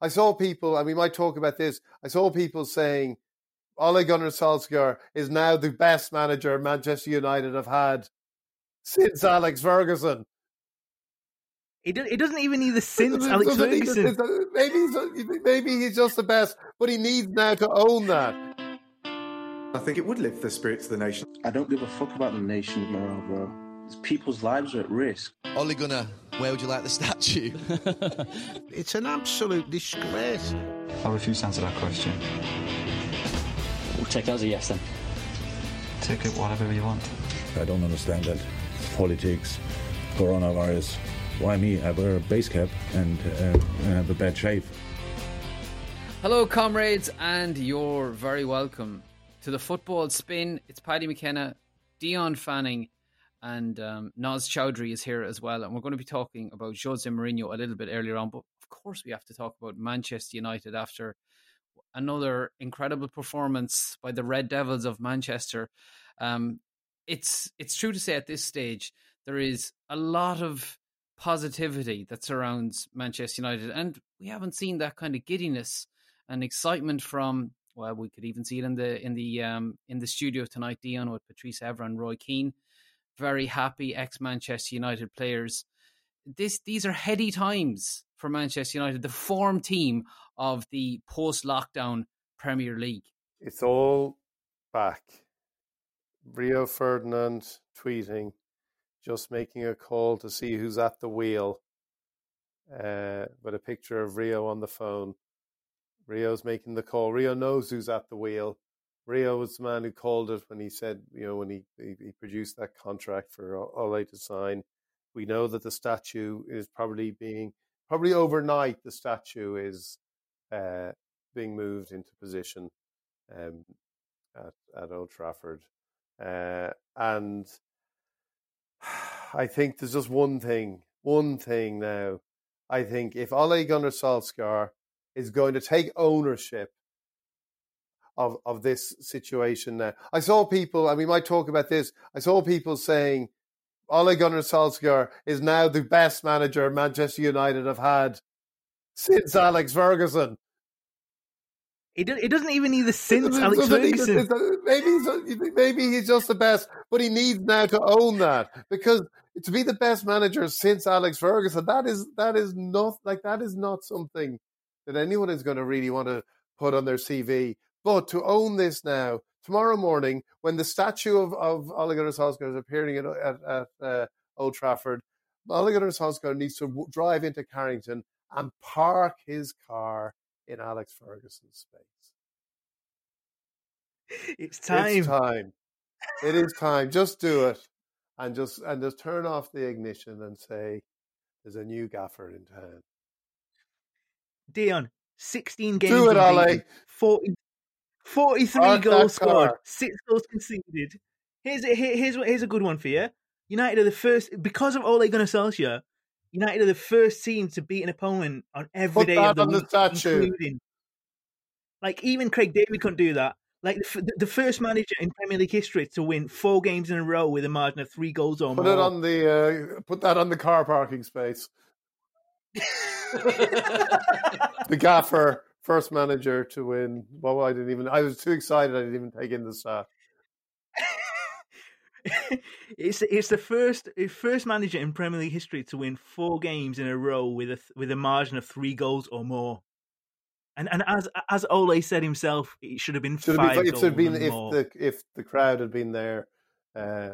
I saw people, and we might talk about this. I saw people saying Ole Gunnar Solskjaer is now the best manager Manchester United have had since Alex Ferguson. It, do, it doesn't even need the since Alex Ferguson. Uh, maybe he's, uh, maybe he's just the best, but he needs now to own that. I think it would lift the spirits of the nation. I don't give a fuck about the nation's morale, bro. People's lives are at risk. Ole Gunnar, where would you like the statue? it's an absolute disgrace. I refuse to answer that question. We'll take that as a yes then. Take it whatever you want. I don't understand that. Politics, coronavirus. Why me? I wear a base cap and uh, have a bad shave. Hello, comrades, and you're very welcome to the football spin. It's Paddy McKenna, Dion Fanning, and um, Naz Chowdhury is here as well. And we're going to be talking about Jose Mourinho a little bit earlier on. But of course, we have to talk about Manchester United after another incredible performance by the Red Devils of Manchester. Um, it's it's true to say at this stage there is a lot of positivity that surrounds Manchester United, and we haven't seen that kind of giddiness and excitement from. Well, we could even see it in the in the um, in the studio tonight, Dion with Patrice Evra and Roy Keane. Very happy ex Manchester United players. This these are heady times for Manchester United, the form team of the post lockdown Premier League. It's all back. Rio Ferdinand tweeting just making a call to see who's at the wheel uh, a picture of Rio on the phone. Rio's making the call. Rio knows who's at the wheel. Rio was the man who called it when he said, you know, when he, he, he produced that contract for Ole to sign. We know that the statue is probably being, probably overnight, the statue is uh, being moved into position um, at, at Old Trafford. Uh, and I think there's just one thing, one thing now. I think if Ole Gunnar Solskjaer is going to take ownership of of this situation now, I saw people, and we might talk about this. I saw people saying Ole Gunnar Solskjaer is now the best manager Manchester United have had since Alex Ferguson. It, it doesn't even need the since Alex Ferguson. Maybe he's, maybe he's just the best, but he needs now to own that because to be the best manager since Alex Ferguson, that is that is not like that is not something that anyone is going to really want to put on their CV. But to own this now, tomorrow morning, when the statue of, of Ole Gunnar Solskjaer is appearing at, at, at uh, Old Trafford, Ole Gunnar Solskjaer needs to w- drive into Carrington and park his car in Alex Ferguson's space. It's time. It's time. It is time. Just do it, and just and just turn off the ignition and say, "There's a new gaffer in town." Dion, sixteen games. Do it, Ale. 40, 43 Park goals car. scored, six goals conceded. Here's a, here- here's here's a good one for you. United are the first because of Ole Gunnar Solskjaer. United are the first team to beat an opponent on every Put day of the on the week, statue. including like even Craig David couldn't do that. Like the, f- the first manager in Premier League history to win four games in a row with a margin of three goals or Put more. it on the uh, put that on the car parking space. the gaffer, first manager to win. Well, I didn't even. I was too excited. I didn't even take in the stat. it's it's the first first manager in Premier League history to win four games in a row with a with a margin of three goals or more. And and as as Ole said himself, it should have been Should five have been, it should have been if more. the if the crowd had been there. Uh,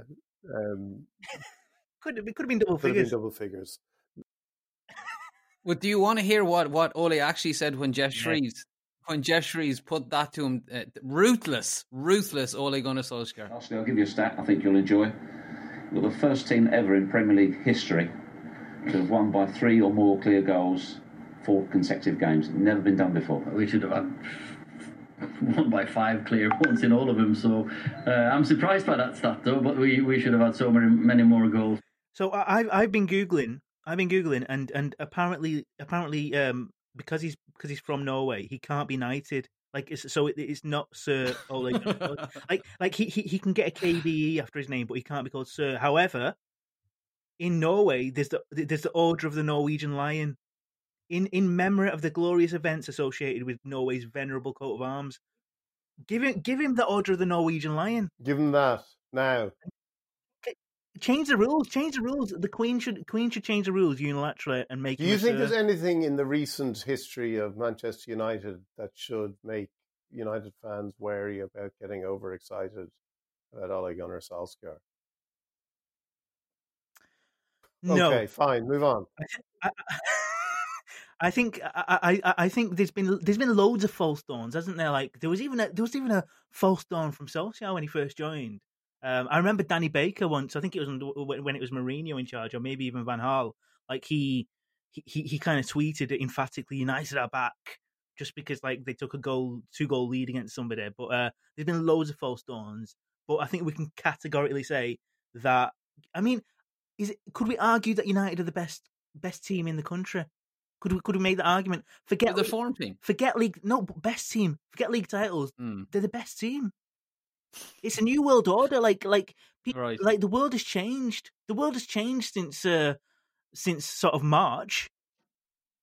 um, Could have, it could have been double could have been figures. double figures. Well, do you want to hear what, what Ole actually said when Geoff Yeah. Shreeves when Geoff Shreeves put that to him? Uh, ruthless, ruthless Ole Gunnar Solskjaer. Lastly, I'll give you a stat I think you'll enjoy. You're the first team ever in Premier League history to have won by three or more clear goals four consecutive games. Never been done before. We should have had won by five clear ones in all of them. So uh, I'm surprised by that stat, though. But we, we should have had so many many more goals. So I've I've been googling, I've been googling, and and apparently apparently um because he's because he's from Norway, he can't be knighted. Like it's, so, it, it's not Sir Ole. Like like he, he he can get a KBE after his name, but he can't be called Sir. However, in Norway, there's the there's the Order of the Norwegian Lion. in in memory of the glorious events associated with Norway's venerable coat of arms. Give him give him the Order of the Norwegian Lion. Give him that now. Change the rules. Change the rules. The Queen should Queen should change the rules unilaterally and make. Do you think there's anything in the recent history of Manchester United that should make United fans wary about getting overexcited about Ole Gunnar Solskjaer? No. Okay, fine. Move on. I think I, I I think there's been there's been loads of false dawns, hasn't there? Like there was even a, there was even a false dawn from Solskjaer when he first joined. Um, I remember Danny Baker once. I think it was when it was Mourinho in charge, or maybe even Van Gaal. Like he he he, kind of tweeted it emphatically, "United are back," just because like they took a goal two goal lead against somebody. But uh, there's been loads of false dawns. But I think we can categorically say that. I mean, is it, could we argue that United are the best best team in the country? Could we could we make that argument? Forget the form team. Forget league. No, best team. Forget league titles. Hmm. They're the best team. It's a new world order. Like like people, Right. like the world has changed. The world has changed since uh since sort of March.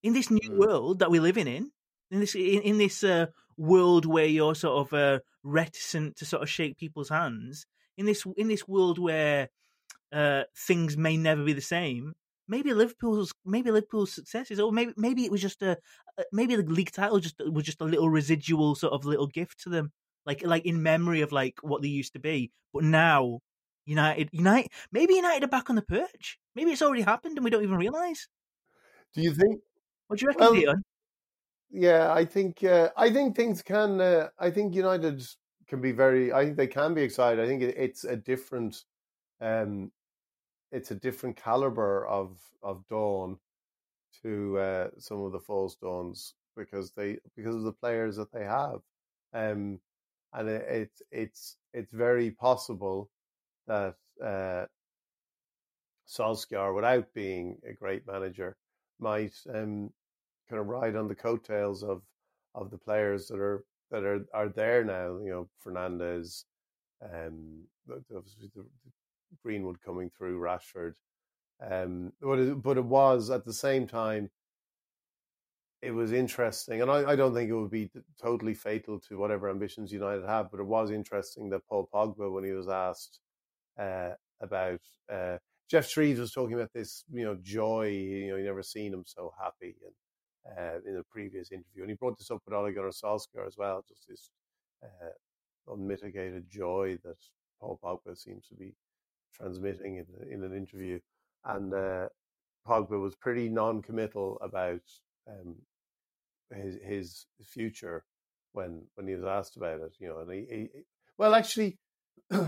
In this new world that we're living in, in this in, in this uh, world where you're sort of uh, reticent to sort of shake people's hands, in this in this world where uh, things may never be the same. Maybe Liverpool's maybe Liverpool's successes, or maybe maybe it was just a maybe the league title just was just a little residual sort of little gift to them, like like in memory of like what they used to be. But now, United, United, maybe United are back on the perch. Maybe it's already happened and we don't even realize. Do you think? What do you reckon, Well, Dion? Yeah, I think uh, I think things can. Uh, I think United can be very. I think they can be excited. I think it, it's a different. Um, it's a different caliber of of dawn to uh, some of the false dawns because they because of the players that they have, um, and it, it's it's it's very possible that uh, Solskjaer, without being a great manager, might um, kind of ride on the coattails of of the players that are that are are there now. You know, Fernandes, um, obviously the Greenwood coming through, Rashford. Um, but it, but it was at the same time. It was interesting, and I, I don't think it would be totally fatal to whatever ambitions United have. But it was interesting that Paul Pogba, when he was asked uh, about uh, Geoff Shreeves, was talking about this, you know, joy. You know, you never seen him so happy, and uh, in a previous interview, and he brought this up with Ole Gunnar Solskjaer as well. Just this uh, unmitigated joy that Paul Pogba seems to be transmitting in, in an interview, and uh, Pogba was pretty non-committal about um, his his future when when he was asked about it. You know, and he, he well, actually,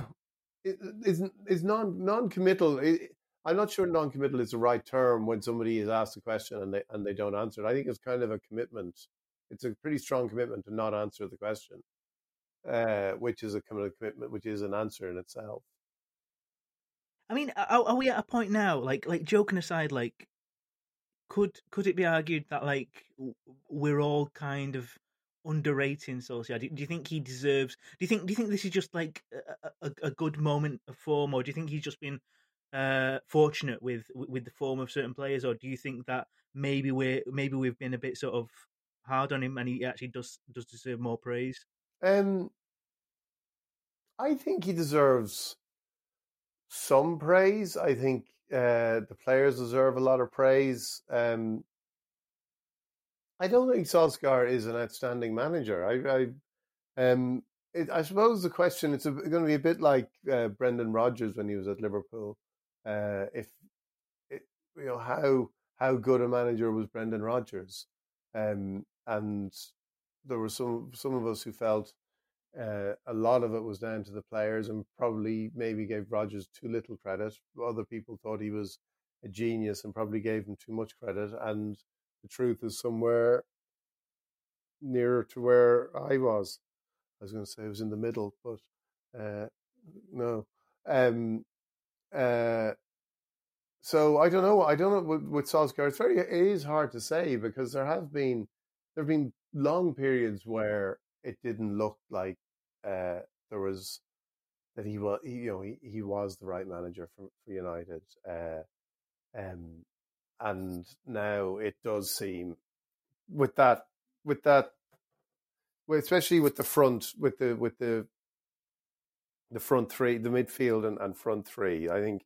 is is non non-committal. I'm not sure non-committal is the right term when somebody is asked a question and they and they don't answer it. I think it's kind of a commitment. It's a pretty strong commitment to not answer the question, uh, which is a kind of commitment, which is an answer in itself. I mean, are, are we at a point now? Like, like joking aside, like, could could it be argued that like we're all kind of underrating Solskjaer? Do, do you think he deserves? Do you think do you think this is just like a, a, a good moment of form, or do you think he's just been uh, fortunate with with the form of certain players, or do you think that maybe we're maybe we've been a bit sort of hard on him, and he actually does does deserve more praise? Um, I think he deserves some praise. I think uh, the players deserve a lot of praise. Um, I don't think Solskjaer is an outstanding manager. I, I, um, it, I suppose the question it's going to be a bit like uh, Brendan Rodgers when he was at Liverpool. Uh, if it, you know how how good a manager was Brendan Rodgers, um, and there were some some of us who felt uh, a lot of it was down to the players and probably maybe gave Rodgers too little credit. Other people thought he was a genius and probably gave him too much credit. And the truth is somewhere nearer to where I was. I was going to say I was in the middle, but uh, no. Um, uh, so I don't know. I don't know with, with Solskjaer. It's very. It is hard to say because there have been there have been long periods where it didn't look like uh, there was that he was. He, you know, he, he was the right manager for, for United. Uh, um, and now it does seem with that with that, especially with the front with the with the the front three, the midfield and, and front three. I think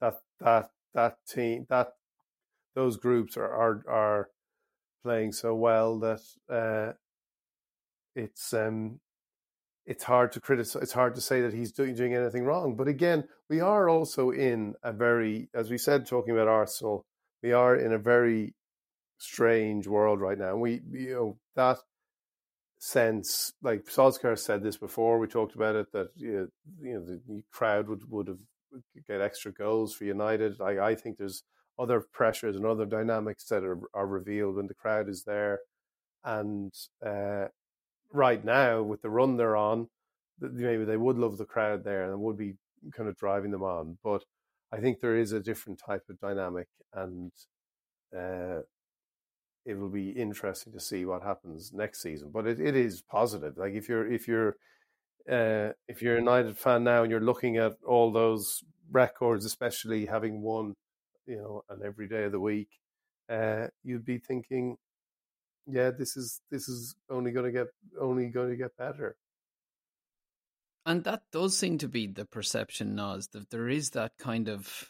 that that that team that those groups are are, are playing so well that uh, it's um, it's hard to criticize. It's hard to say that he's doing doing anything wrong. But again, we are also in a very, as we said, talking about Arsenal, we are in a very strange world right now. and We you know that sense, like Solskjaer said this before. We talked about it that you know the crowd would would have get extra goals for United. I I think there's other pressures and other dynamics that are, are revealed when the crowd is there. And uh, right now, with the run they're on, maybe they would love the crowd there and would be kind of driving them on. But I think there is a different type of dynamic, and uh, it will be interesting to see what happens next season. But it, it is positive. Like if you're if you're uh, if you're a United fan now and you're looking at all those records, especially having won you know, and every day of the week, uh, you'd be thinking, yeah, this is this is only going to get only going to get better. And that does seem to be the perception, Nas, that there is that kind of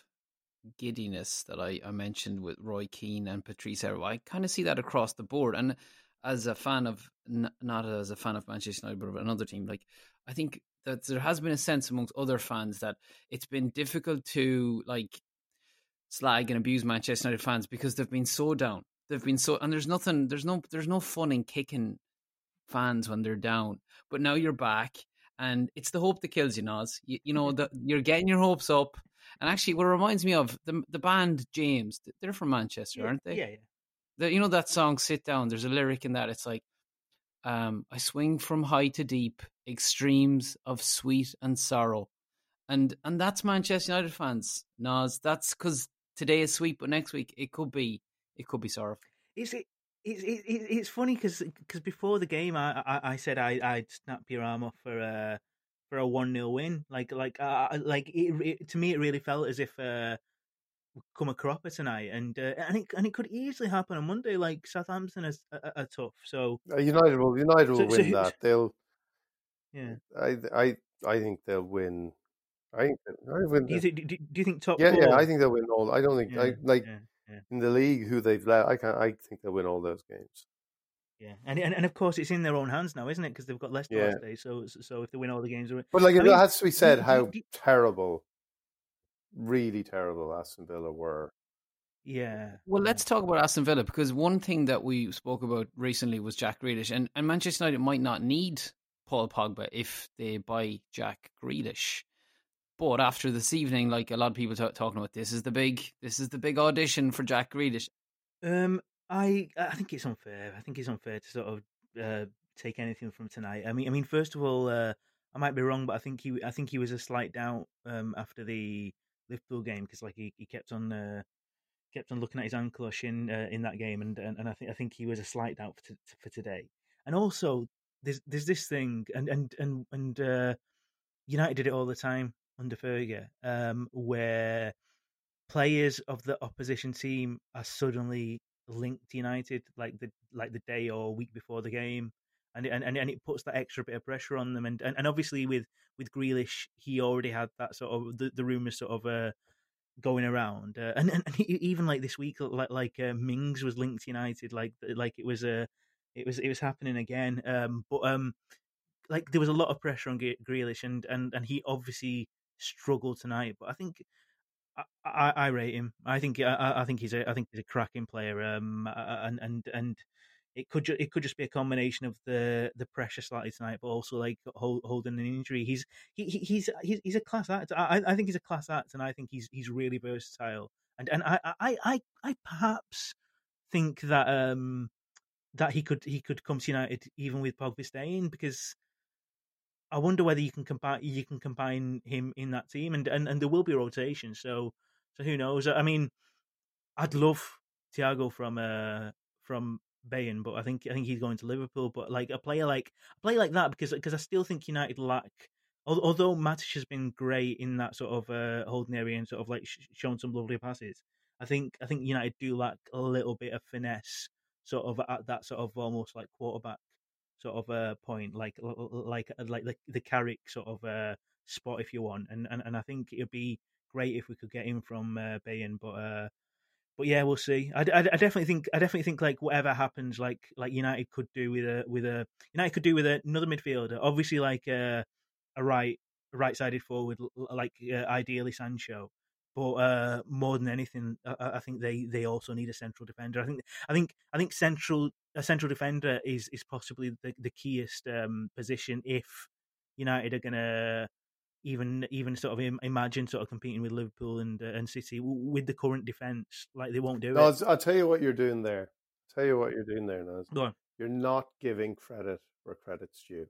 giddiness that I, I mentioned with Roy Keane and Patrice Evra. I kind of see that across the board. And as a fan of, not as a fan of Manchester United, but of another team, like I think that there has been a sense amongst other fans that it's been difficult to like slag and abuse Manchester United fans because they've been so down. They've been so, and there's nothing, there's no, there's no fun in kicking fans when they're down. But now you're back, and it's the hope that kills you, Nas. You, you know, the, you're getting your hopes up. And actually, what it reminds me of the the band James, they're from Manchester, yeah, aren't they? Yeah, yeah. The, you know that song "Sit Down." There's a lyric in that. It's like, um, "I swing from high to deep, extremes of sweet and sorrow," and and that's Manchester United fans. Nas, that's because today is sweet, but next week it could be it could be sorrowful. Is it? It's it, it's funny because because before the game I, I, I said I I'd snap your arm off for a for a one 0 win like like uh, like it, it, to me it really felt as if uh come a cropper tonight and uh, and it and it could easily happen on Monday like Southampton is are, are tough so uh, United will United will so, win so, that they'll yeah I I I think they'll win I think I win. Do you think? Do, do you think top? Yeah, four? yeah. I think they'll win all. I don't think Yeah, I like yeah, yeah. in the league who they've let. I can I think they'll win all those games. Yeah, and, and and of course it's in their own hands now, isn't it? Because they've got Leicester Yeah. last day. So so if they win all the games, they're- But like I it mean, has to be said do- how do- terrible, really terrible Aston Villa were. yeah. Well, let's talk about Aston Villa because one thing that we spoke about recently was Jack Grealish, and, and Manchester United might not need Paul Pogba if they buy Jack Grealish. But after this evening, like a lot of people t- talking about, this is the big, this is the big audition for Jack Grealish. Um, I I think it's unfair. I think it's unfair to sort of uh, take anything from tonight. I mean, I mean, first of all, uh, I might be wrong, but I think he I think he was a slight doubt um, after the Liverpool game because like he, he kept on uh, kept on looking at his ankle in uh, in that game, and, and and I think I think he was a slight doubt for t- for today. And also, there's there's this thing, and and and and uh, United did it all the time under Fergie, um, where players of the opposition team are suddenly linked to United, like the like the day or week before the game, and and and, it puts that extra bit of pressure on them. And and, and obviously with with Grealish, he already had that sort of the, the rumors sort of uh, going around, uh, and, and even like this week, like like uh, Mings was linked to United, like like it was a. Uh, it was it was happening again, um, but um, like there was a lot of pressure on Gre- Grealish, and, and, and he obviously struggled tonight. But I think I, I, I rate him. I think I, I think he's a I think he's a cracking player. Um, and and and it could ju- it could just be a combination of the the pressure slightly tonight, but also like hold, holding an injury. He's he, he- he's he's he's a class act. I I think he's a class act, and I think he's he's really versatile. And and I I I, I perhaps think that um that he could he could come to United even with Pogba staying because I wonder whether you can combine you can combine him in that team and and, and there will be rotation. So so who knows? I mean, I'd love Thiago from uh from Bayern, but I think I think he's going to Liverpool. But like a player like a player like that because because I still think United lack. Although Matic has been great in that sort of uh, holding area and sort of like sh- showing some lovely passes, I think I think United do lack a little bit of finesse. sort of at that sort of almost like quarterback sort of uh, point, like like like the, the Carrick sort of uh, spot if you want, and, and and I think it'd be great if we could get him from uh, Bayern, but uh, but yeah, we'll see. I, I, I, definitely think I definitely think like whatever happens, like like United could do with a with a United could do with a, another midfielder. Obviously, like uh, a right right sided forward, like uh, ideally Sancho. But uh, more than anything, I, I, think they, they also need a central defender. I think I think I think central a central defender is is possibly the the keyest um, position if United are going to even even sort of imagine sort of competing with Liverpool and uh, and City with the current defense. Like they won't do no, it. I'll tell you what you're doing there. I'll tell you what you're doing there, Naz. Go on. You're not giving credit where credit's due.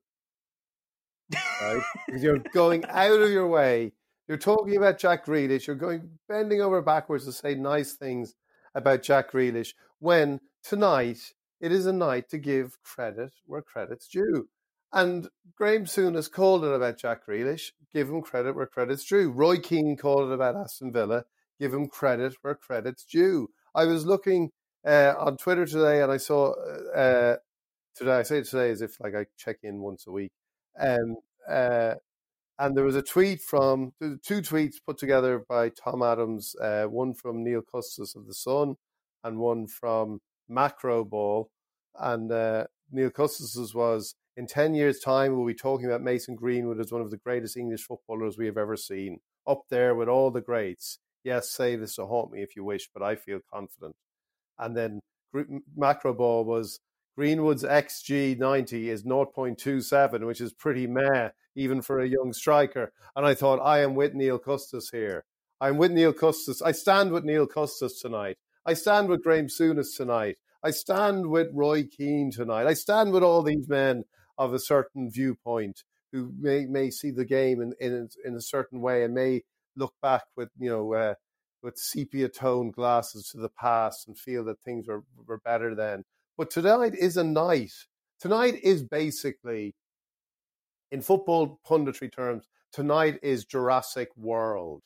Right? you're going out of your way. You're talking about Jack Grealish. You're going bending over backwards to say nice things about Jack Grealish when tonight it is a night to give credit where credit's due. And Graeme Souness called it about Jack Grealish. Give him credit where credit's due. Roy Keane called it about Aston Villa. Give him credit where credit's due. I was looking uh, on Twitter today, and I saw uh, today. I say today as if like I check in once a week. Um, uh, and there was a tweet from two tweets put together by Tom Adams. Uh, one from Neil Custis of the Sun, and one from Macro Ball. And uh, Neil Custis's was in 10 years' time, we'll be talking about Mason Greenwood as one of the greatest English footballers we have ever seen, up there with all the greats. Yes, say this to haunt me if you wish, but I feel confident. And then macro ball was Greenwood's XG 90 is 0.27, which is pretty meh, even for a young striker. And I thought, I am with Neil Custis here. I'm with Neil Custis. I stand with Neil Custis tonight. I stand with Graeme Souness tonight. I stand with Roy Keane tonight. I stand with all these men of a certain viewpoint who may may see the game in in, in a certain way and may look back with you know uh, with sepia toned glasses to the past and feel that things were were better then. But tonight is a night. Tonight is basically, in football punditry terms, tonight is Jurassic World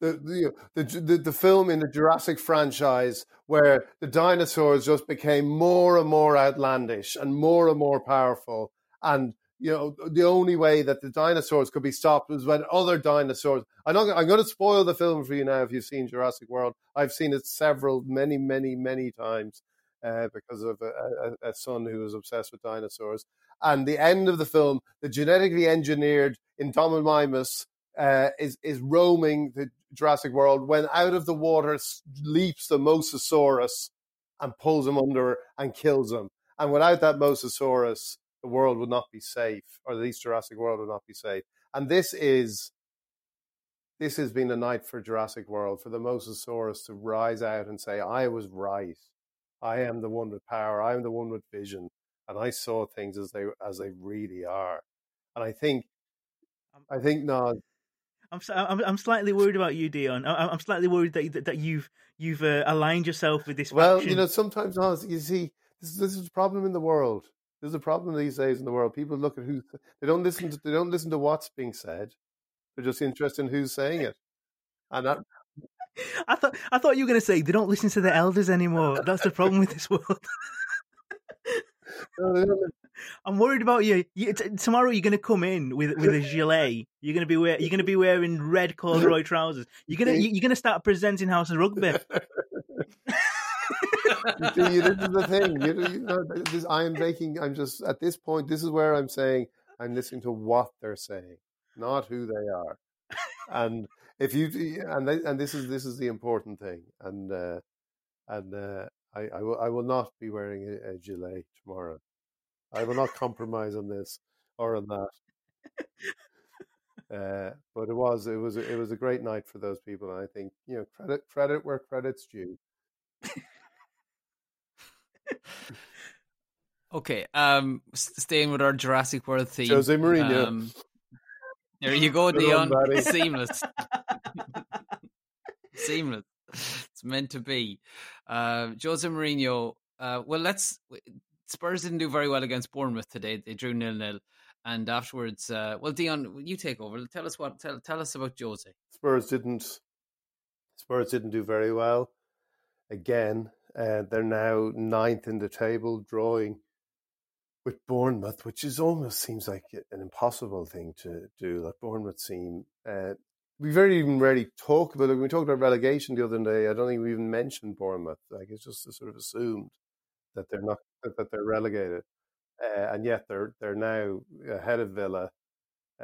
the, the the the film in the Jurassic franchise where the dinosaurs just became more and more outlandish and more and more powerful, and you know the only way that the dinosaurs could be stopped was when other dinosaurs. I'm not. I'm going to spoil the film for you now. If you've seen Jurassic World, I've seen it several, many, many, many times uh, because of a, a, a son who was obsessed with dinosaurs. And the end of the film, the genetically engineered Indominus uh, is is roaming the Jurassic World when out of the water leaps the Mosasaurus and pulls him under and kills him. And without that Mosasaurus, the world would not be safe, or at least Jurassic World would not be safe. And this is this has been a night for Jurassic World for the Mosasaurus to rise out and say, "I was right. I am the one with power. I am the one with vision, and I saw things as they as they really are." And I think, um, I think now I'm, I'm I'm slightly worried about you, Dion. I'm slightly worried that that you've you've uh, aligned yourself with this. Well, faction. you know, sometimes you see this, this is a problem in the world. There's a problem these days in the world. People look at who they don't listen to. They don't listen to what's being said. They're just interested in who's saying it. And that, I thought I thought you were going to say they don't listen to the elders anymore. That's the problem with this world. I'm worried about you. you t- tomorrow you're going to come in with with a gilet. You're going to be wear, you're going to be wearing red corduroy trousers. You're going to you're going to start presenting House of Rugby. see, this is the thing. You, you know, this, I am making. I'm just at this point. This is where I'm saying I'm listening to what they're saying, not who they are. And if you and they, and this is this is the important thing. And uh, and uh, I, I will I will not be wearing a, a gilet tomorrow. I will not compromise on this or on that. Uh, but it was it was it was a great night for those people, and I think you know credit credit where credit's due. okay, um, staying with our Jurassic World theme, Jose Mourinho. Um, there you go, Dion. Seamless, seamless. It's meant to be. Uh, Jose Mourinho. Uh, well, let's Spurs didn't do very well against Bournemouth today. They drew nil nil, and afterwards, uh, well, Dion, you take over. Tell us what. Tell, tell us about Jose. Spurs didn't. Spurs didn't do very well again. Uh, they're now ninth in the table, drawing with Bournemouth, which is almost seems like an impossible thing to do. Like Bournemouth seem, uh, we very even rarely talk about it. We talked about relegation the other day, I don't think we even mentioned Bournemouth. Like it's just sort of assumed that they're not that they're relegated, uh, and yet they're they're now ahead of Villa,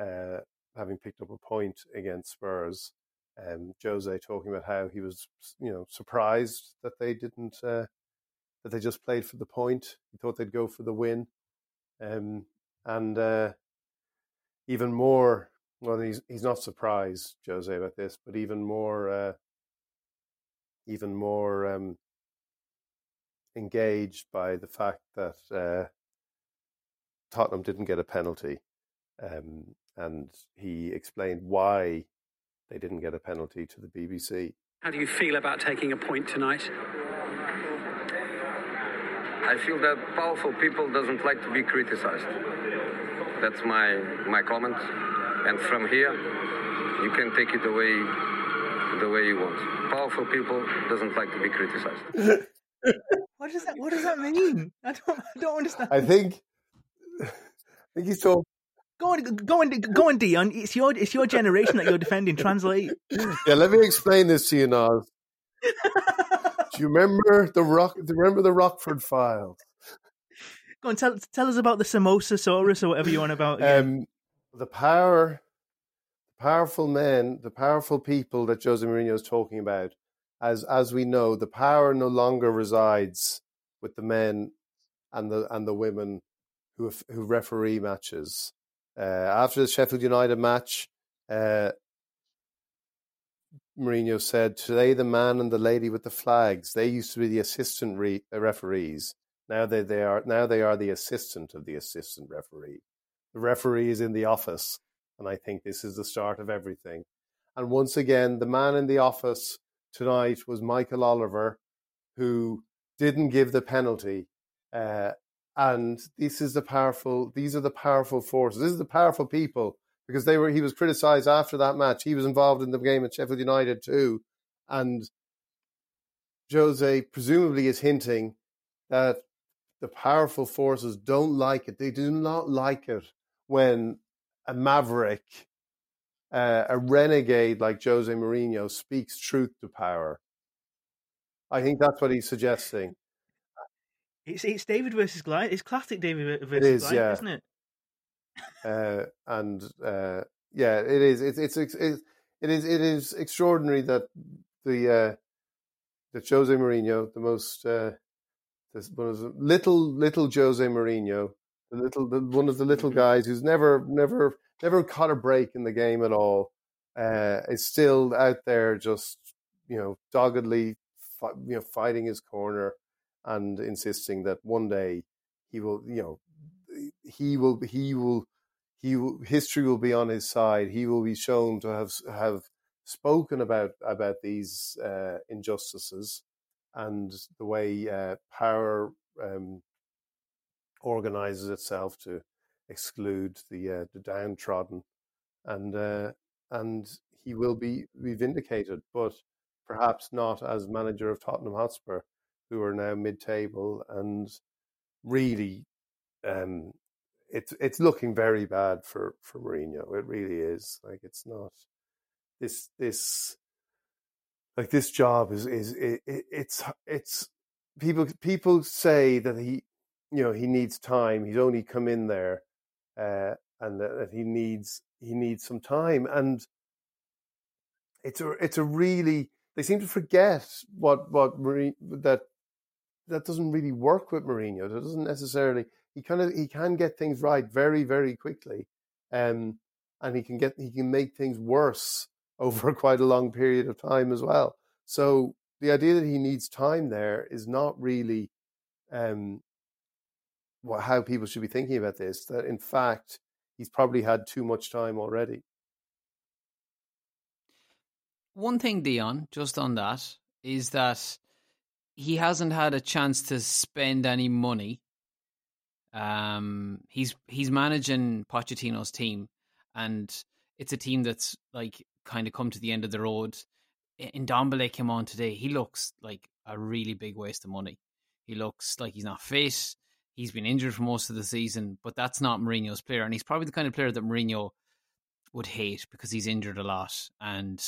uh, having picked up a point against Spurs. Um, Jose talking about how he was, you know, surprised that they didn't uh, that they just played for the point. He thought they'd go for the win, um, and uh, even more. Well, he's he's not surprised, Jose, about this, but even more, uh, even more um, engaged by the fact that uh, Tottenham didn't get a penalty, um, and he explained why they didn't get a penalty to the BBC. How do you feel about taking a point tonight? I feel that powerful people doesn't like to be criticized. That's my my comment. And from here, you can take it away the way you want. Powerful people doesn't like to be criticized. what does that What does that mean? I don't I don't understand. I think I think he's talking. Go on, go on, go on, Dion. It's your it's your generation that you're defending. Translate. Yeah, let me explain this to you, Nas. Do you remember the rock? Do you remember the Rockford Files? Go on, tell tell us about the Samosasaurus or whatever you want about. Um, the power, powerful men, the powerful people that Jose Mourinho is talking about, as as we know, the power no longer resides with the men and the and the women who who referee matches. Uh, after the Sheffield United match, uh, Mourinho said, "Today, the man and the lady with the flags. They used to be the assistant re- uh, referees. Now they they are now they are the assistant of the assistant referee. The referee is in the office, and I think this is the start of everything. And once again, the man in the office tonight was Michael Oliver, who didn't give the penalty. Uh, and this is the powerful. These are the powerful forces. This is the powerful people because they were. He was criticised after that match. He was involved in the game at Sheffield United too, and Jose presumably is hinting that the powerful forces don't like it. They do not like it when a maverick, uh, a renegade like Jose Mourinho speaks truth to power. I think that's what he's suggesting. It's it's David versus Goliath. It's classic David versus is, Goliath, yeah. isn't it? uh, and uh, yeah, it is. It's it's it's it is it is extraordinary that the uh, that Jose Mourinho, the most uh, this one of the little little Jose Mourinho, the little the, one of the little guys who's never never never caught a break in the game at all, uh, is still out there just you know doggedly fi- you know fighting his corner and insisting that one day he will you know he will he will he will, history will be on his side. He will be shown to have have spoken about about these uh, injustices and the way uh, power um, organizes itself to exclude the uh, the downtrodden, and uh, and he will be be vindicated, but perhaps not as manager of Tottenham Hotspur, who are now mid-table and really um, it's it's looking very bad for for Mourinho. It really is. Like it's not this this like this job is is it, it's it's people people say that he you know he needs time. He's only come in there, uh, and that, that he needs he needs some time. And it's a it's a really they seem to forget what what Mourinho, that that doesn't really work with Mourinho. That doesn't necessarily he kind of he can get things right very very quickly, um, and he can get he can make things worse over quite a long period of time as well. So the idea that he needs time there is not really um, how people should be thinking about this. That in fact he's probably had too much time already. One thing, Dion, just on that, is that he hasn't had a chance to spend any money. Um, he's he's managing Pochettino's team, and it's a team that's like kind of come to the end of the road. Ndombele came on today. He looks like a really big waste of money. He looks like he's not fit. He's been injured for most of the season, but that's not Mourinho's player, and he's probably the kind of player that Mourinho would hate because he's injured a lot and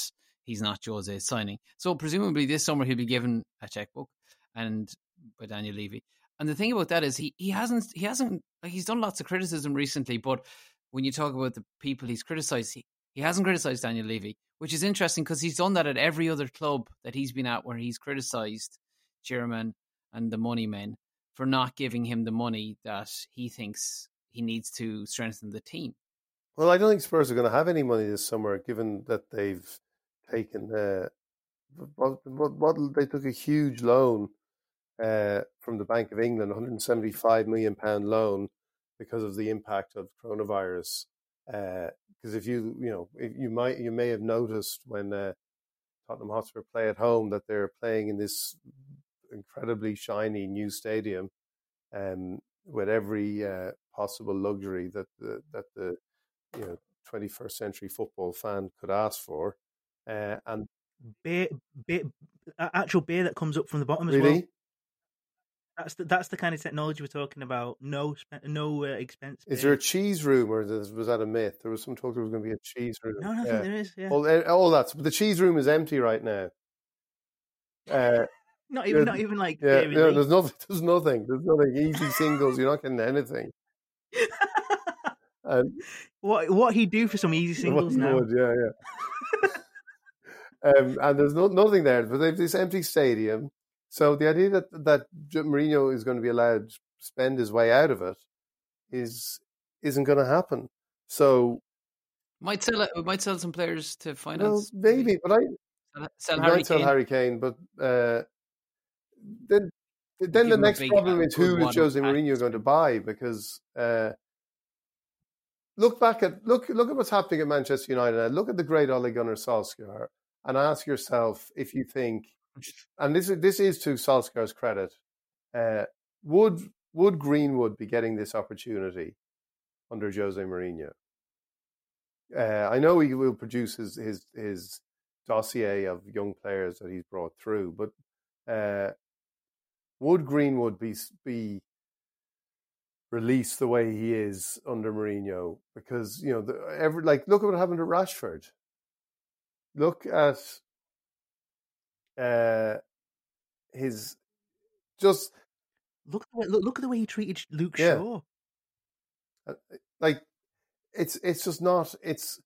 he's not Jose's signing. So presumably this summer he'll be given a checkbook and by Daniel Levy. And the thing about that is he, he hasn't he hasn't like he's done lots of criticism recently, but when you talk about the people he's criticized, he, he hasn't criticized Daniel Levy, which is interesting because he's done that at every other club that he's been at where he's criticized chairman and the money men for not giving him the money that he thinks he needs to strengthen the team. Well, I don't think Spurs are going to have any money this summer, given that they've taken uh, what, they took a huge loan uh, from the Bank of England, 175 million pound loan, because of the impact of coronavirus. Because uh, if you you know you might you may have noticed when uh, Tottenham Hotspur play at home that they're playing in this incredibly shiny new stadium, um, with every uh, possible luxury that the, that the you know 21st century football fan could ask for, uh, and actual beer that comes up from the bottom as really? well. That's the that's the kind of technology we're talking about. No, no uh, expense. Is there a cheese room, or was that a myth? There was some talk there was going to be a cheese room. No, no, yeah. there is. Yeah. All, all that's the cheese room is empty right now. Uh, not even, not even like. Yeah, yeah there's nothing. There's nothing. There's nothing. Easy singles. You're not getting anything. and what what he do for some easy singles now? Would, yeah, yeah. um, and there's no, nothing there, but they've this empty stadium. So the idea that that Mourinho is going to be allowed to spend his way out of it is isn't going to happen. So might sell it. Might sell some players to finance. Well, maybe, but I sell, sell Harry sell Kane. Harry Kane. But uh, then then the next problem is who is Jose Mourinho going to buy? Because uh, look back at look look at what's happening at Manchester United. Look at the great Ole Gunnar Solskjaer, and ask yourself if you think and this is this is to Solskjaer's credit. Uh, would would Greenwood be getting this opportunity under Jose Mourinho? Uh, I know he will produce his, his his dossier of young players that he's brought through, but uh, would Greenwood be be released the way he is under Mourinho? Because you know, the, every like look at what happened to Rashford. Look at uh, his just look look, look at the way he treated Luke yeah. Shaw. Uh, like it's it's just not it's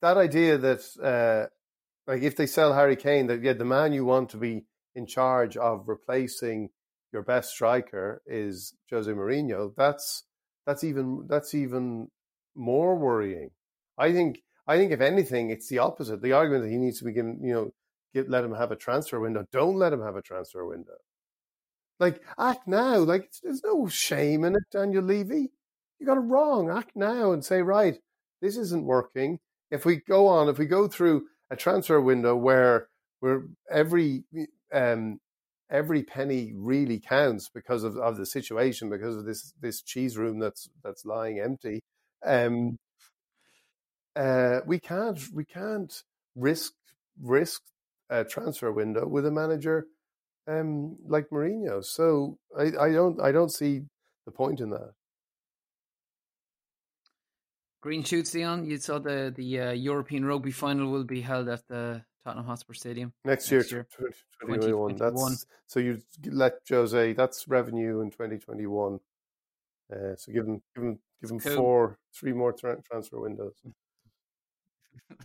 that idea that uh, like if they sell Harry Kane that yeah the man you want to be in charge of replacing your best striker is Jose Mourinho that's that's even that's even more worrying. I think I think if anything it's the opposite. The argument that he needs to be given you know get let him have a transfer window. Don't let him have a transfer window. Like act now. Like there's no shame in it, Daniel Levy. You got it wrong. Act now and say right. This isn't working. If we go on, if we go through a transfer window where where every um, every penny really counts because of, of the situation, because of this this cheese room that's that's lying empty. Um, uh, we can't we can't risk risk uh, transfer window with a manager um, like Mourinho. So I, I don't I don't see the point in that. Green shoots, Leon. You saw the the uh, European rugby final will be held at the Tottenham Hotspur Stadium next, next year, year 2021. That's so you let Jose. That's revenue in 2021. Uh, so give him give him give him cool. four, three more tra- transfer windows.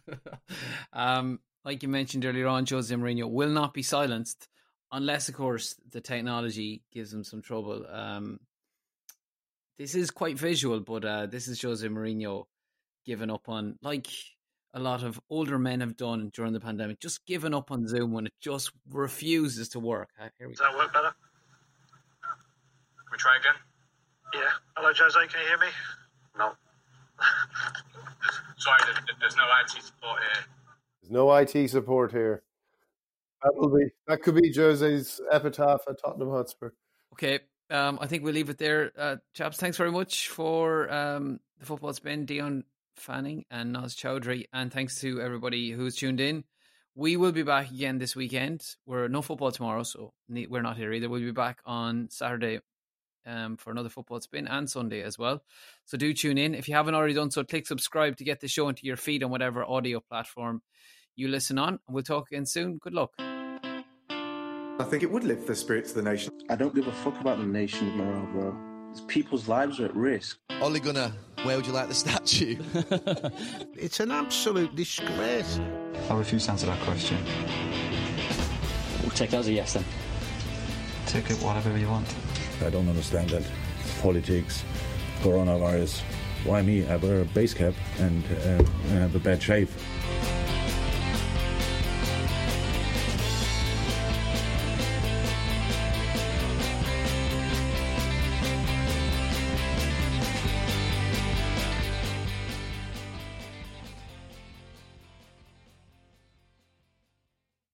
um, like you mentioned earlier on, Jose Mourinho will not be silenced unless, of course, the technology gives him some trouble. Um, this is quite visual, but uh, this is Jose Mourinho giving up on, like a lot of older men have done during the pandemic, just given up on Zoom when it just refuses to work. Uh, here we Does that work better? Can we try again? Yeah. Hello, Jose. Can you hear me? No. Sorry, there's no IT support here. There's no IT support here. That will be that could be Jose's epitaph at Tottenham Hotspur. Okay, um, I think we'll leave it there, uh, chaps. Thanks very much for um, the football spin, Dion Fanning and Naz Choudhury, and thanks to everybody who's tuned in. We will be back again this weekend. We're no football tomorrow, so we're not here either. We'll be back on Saturday um, for another football spin and Sunday as well. So do tune in. If you haven't already done so, click subscribe to get the show into your feed on whatever audio platform you listen on. And we'll talk again soon. Good luck. I think it would lift the spirits of the nation. I don't give a fuck about the nation's morale, bro. It's people's lives are at risk. Ole Gunnar, where would you like the statue? It's an absolute disgrace. I refuse to answer that question. We'll take that as a yes then. Take it whatever you want. I don't understand that. Politics, coronavirus. Why me? I wear a base cap and uh, I have a bad shave.